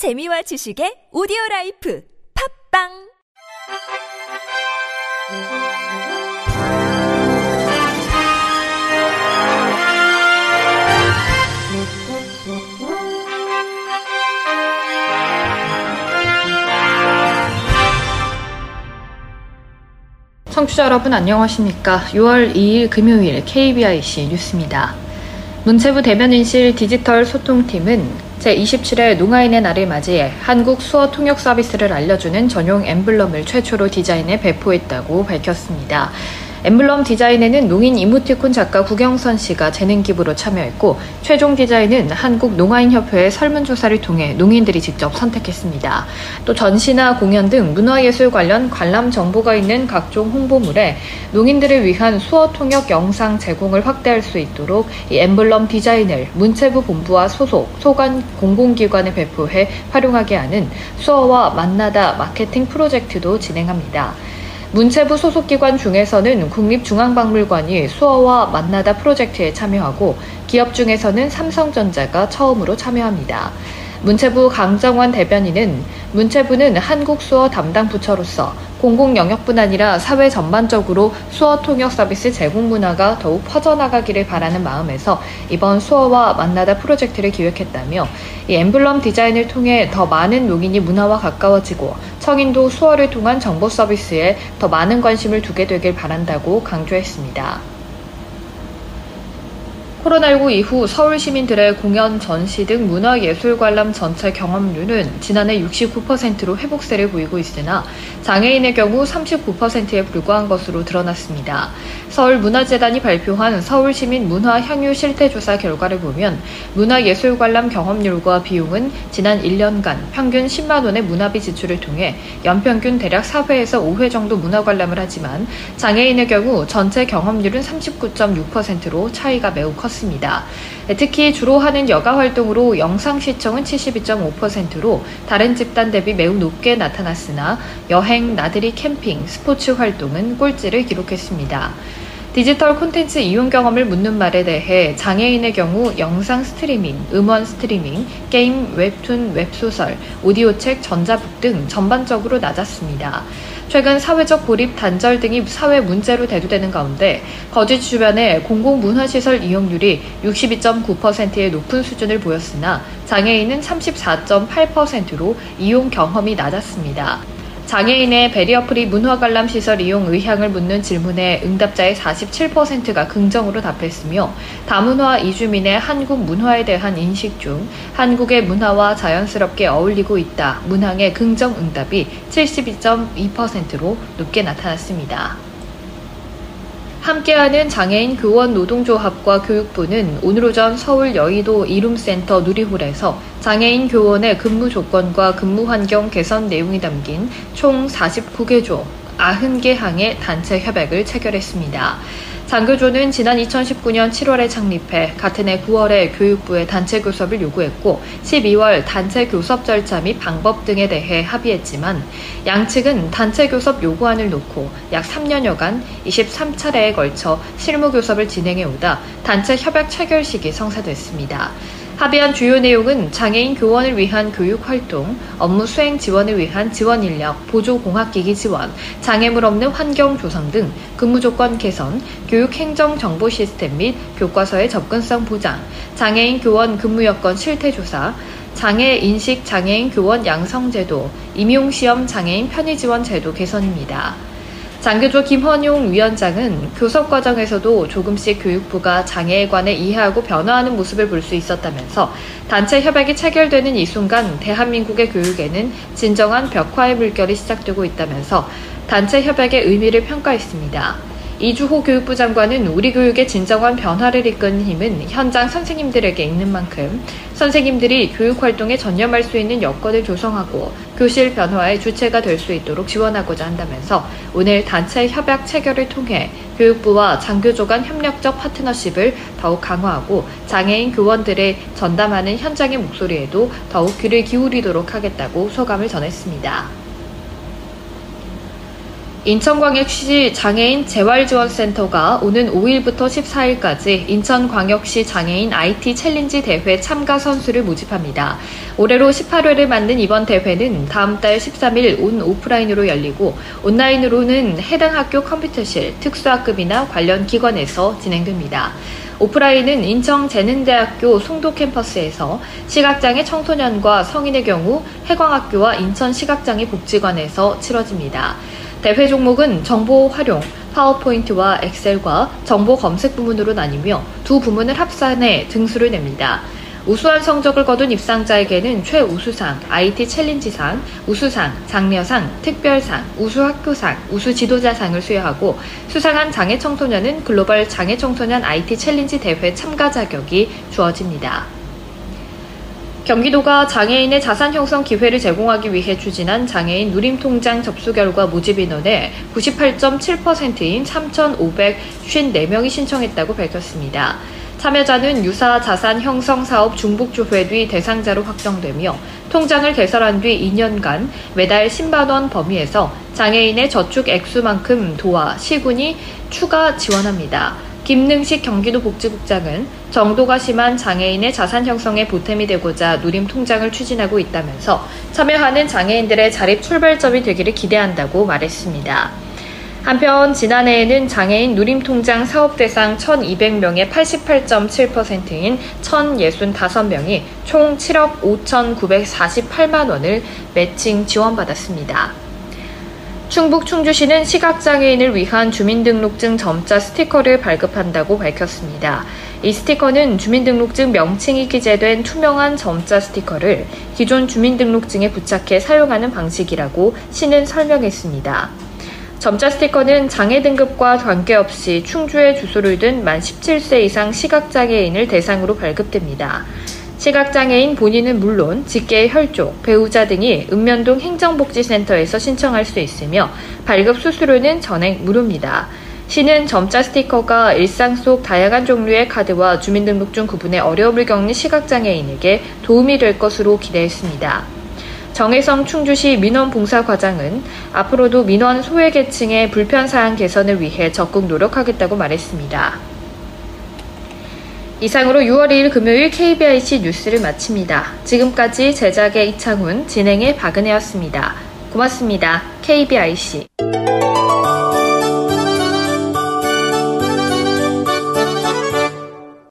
재미와 지식의 오디오 라이프 팝빵 청취자 여러분 안녕하십니까? 6월 2일 금요일 KBIC 뉴스입니다. 문체부 대변인실 디지털 소통팀은 제27회 농아인의 날을 맞이해 한국 수어 통역 서비스를 알려주는 전용 엠블럼을 최초로 디자인해 배포했다고 밝혔습니다. 엠블럼 디자인에는 농인 이모티콘 작가 구경선 씨가 재능 기부로 참여했고 최종 디자인은 한국 농아인협회의 설문조사를 통해 농인들이 직접 선택했습니다. 또 전시나 공연 등 문화예술 관련 관람 정보가 있는 각종 홍보물에 농인들을 위한 수어 통역 영상 제공을 확대할 수 있도록 이 엠블럼 디자인을 문체부 본부와 소속 소관 공공기관에 배포해 활용하게 하는 수어와 만나다 마케팅 프로젝트도 진행합니다. 문체부 소속 기관 중에서는 국립중앙박물관이 수어와 만나다 프로젝트에 참여하고 기업 중에서는 삼성전자가 처음으로 참여합니다. 문체부 강정원 대변인은 문체부는 한국 수어 담당 부처로서 공공 영역뿐 아니라 사회 전반적으로 수어 통역 서비스 제공 문화가 더욱 퍼져나가기를 바라는 마음에서 이번 수어와 만나다 프로젝트를 기획했다며 이 엠블럼 디자인을 통해 더 많은 농인이 문화와 가까워지고 청인도 수어를 통한 정보 서비스에 더 많은 관심을 두게 되길 바란다고 강조했습니다. 코로나19 이후 서울 시민들의 공연, 전시 등 문화예술 관람 전체 경험률은 지난해 69%로 회복세를 보이고 있으나 장애인의 경우 39%에 불과한 것으로 드러났습니다. 서울문화재단이 발표한 서울시민 문화 향유 실태조사 결과를 보면 문화예술 관람 경험률과 비용은 지난 1년간 평균 10만 원의 문화비 지출을 통해 연평균 대략 4회에서 5회 정도 문화 관람을 하지만 장애인의 경우 전체 경험률은 39.6%로 차이가 매우 컸습니다. 컸습니다. 특히 주로 하는 여가 활동으로 영상 시청은 72.5%로 다른 집단 대비 매우 높게 나타났으나 여행, 나들이 캠핑, 스포츠 활동은 꼴찌를 기록했습니다. 디지털 콘텐츠 이용 경험을 묻는 말에 대해 장애인의 경우 영상 스트리밍, 음원 스트리밍, 게임, 웹툰, 웹소설, 오디오책, 전자북 등 전반적으로 낮았습니다. 최근 사회적 고립 단절 등이 사회 문제로 대두되는 가운데 거주 주변의 공공문화시설 이용률이 62.9%의 높은 수준을 보였으나 장애인은 34.8%로 이용 경험이 낮았습니다. 장애인의 배리어프리 문화관람 시설 이용 의향을 묻는 질문에 응답자의 47%가 긍정으로 답했으며 다문화 이주민의 한국 문화에 대한 인식 중 한국의 문화와 자연스럽게 어울리고 있다 문항의 긍정 응답이 72.2%로 높게 나타났습니다. 함께하는 장애인 교원 노동조합과 교육부는 오늘 오전 서울 여의도 이룸센터 누리홀에서 장애인 교원의 근무 조건과 근무 환경 개선 내용이 담긴 총 49개 조 90개 항의 단체 협약을 체결했습니다. 장교조는 지난 2019년 7월에 창립해 같은 해 9월에 교육부에 단체 교섭을 요구했고 12월 단체 교섭 절차 및 방법 등에 대해 합의했지만 양측은 단체 교섭 요구안을 놓고 약 3년여간 23차례에 걸쳐 실무 교섭을 진행해 오다 단체 협약 체결식이 성사됐습니다. 합의한 주요 내용은 장애인 교원을 위한 교육 활동, 업무 수행 지원을 위한 지원 인력, 보조 공학기기 지원, 장애물 없는 환경 조성 등 근무 조건 개선, 교육 행정 정보 시스템 및 교과서의 접근성 보장, 장애인 교원 근무 여건 실태 조사, 장애 인식 장애인 교원 양성 제도, 임용 시험 장애인 편의 지원 제도 개선입니다. 장교조 김헌용 위원장은 교섭 과정에서도 조금씩 교육부가 장애에 관해 이해하고 변화하는 모습을 볼 수 있었다면서 단체 협약이 체결되는 이 순간 대한민국의 교육에는 진정한 벽화의 물결이 시작되고 있다면서 단체 협약의 의미를 평가했습니다. 이주호 교육부 장관은 우리 교육의 진정한 변화를 이끄는 힘은 현장 선생님들에게 있는 만큼 선생님들이 교육 활동에 전념할 수 있는 여건을 조성하고 교실 변화의 주체가 될 수 있도록 지원하고자 한다면서 오늘 단체 협약 체결을 통해 교육부와 장교조 간 협력적 파트너십을 더욱 강화하고 장애인 교원들의 전담하는 현장의 목소리에도 더욱 귀를 기울이도록 하겠다고 소감을 전했습니다. 인천광역시 장애인 재활지원센터가 오는 5일부터 14일까지 인천광역시 장애인 IT 챌린지 대회 참가 선수를 모집합니다. 올해로 18회를 맞는 이번 대회는 다음 달 13일 온 오프라인으로 열리고 온라인으로는 해당 학교 컴퓨터실, 특수학급이나 관련 기관에서 진행됩니다. 오프라인은 인천재능대학교 송도 캠퍼스에서 시각장애 청소년과 성인의 경우 혜광학교와 인천시각장애 복지관에서 치러집니다. 대회 종목은 정보 활용, 파워포인트와 엑셀과 정보 검색 부문으로 나뉘며 두 부문을 합산해 등수를 냅니다. 우수한 성적을 거둔 입상자에게는 최우수상, IT 챌린지상, 우수상, 장려상, 특별상, 우수학교상, 우수지도자상을 수여하고 수상한 장애 청소년은 글로벌 장애 청소년 IT 챌린지 대회 참가 자격이 주어집니다. 경기도가 장애인의 자산 형성 기회를 제공하기 위해 추진한 장애인 누림통장 접수 결과 모집 인원의 98.7%인 3,554명이 신청했다고 밝혔습니다. 참여자는 유사 자산 형성 사업 중복조회 뒤 대상자로 확정되며 통장을 개설한 뒤 2년간 매달 10만 원 범위에서 장애인의 저축 액수만큼 도와 시군이 추가 지원합니다. 김능식 경기도 복지국장은 정도가 심한 장애인의 자산 형성에 보탬이 되고자 누림 통장을 추진하고 있다면서 참여하는 장애인들의 자립 출발점이 되기를 기대한다고 말했습니다. 한편 지난해에는 장애인 누림통장 사업 대상 1,200명의 88.7%인 1,065명이 총 7억 5,948만 원을 매칭 지원받았습니다. 충북 충주시는 시각장애인을 위한 주민등록증 점자 스티커를 발급한다고 밝혔습니다. 이 스티커는 주민등록증 명칭이 기재된 투명한 점자 스티커를 기존 주민등록증에 부착해 사용하는 방식이라고 시는 설명했습니다. 점자 스티커는 장애 등급과 관계없이 충주에 주소를 둔 만 17세 이상 시각장애인을 대상으로 발급됩니다. 시각장애인 본인은 물론 직계 혈족, 배우자 등이 읍면동 행정복지센터에서 신청할 수 있으며 발급 수수료는 전액 무료입니다. 시는 점자 스티커가 일상 속 다양한 종류의 카드와 주민등록증 구분에 어려움을 겪는 시각장애인에게 도움이 될 것으로 기대했습니다. 정혜성 충주시 민원봉사과장은 앞으로도 민원 소외계층의 불편사항 개선을 위해 적극 노력하겠다고 말했습니다. 이상으로 6월 2일 금요일 KBIC 뉴스를 마칩니다. 지금까지 제작의 이창훈, 진행의 박은혜였습니다. 고맙습니다. KBIC.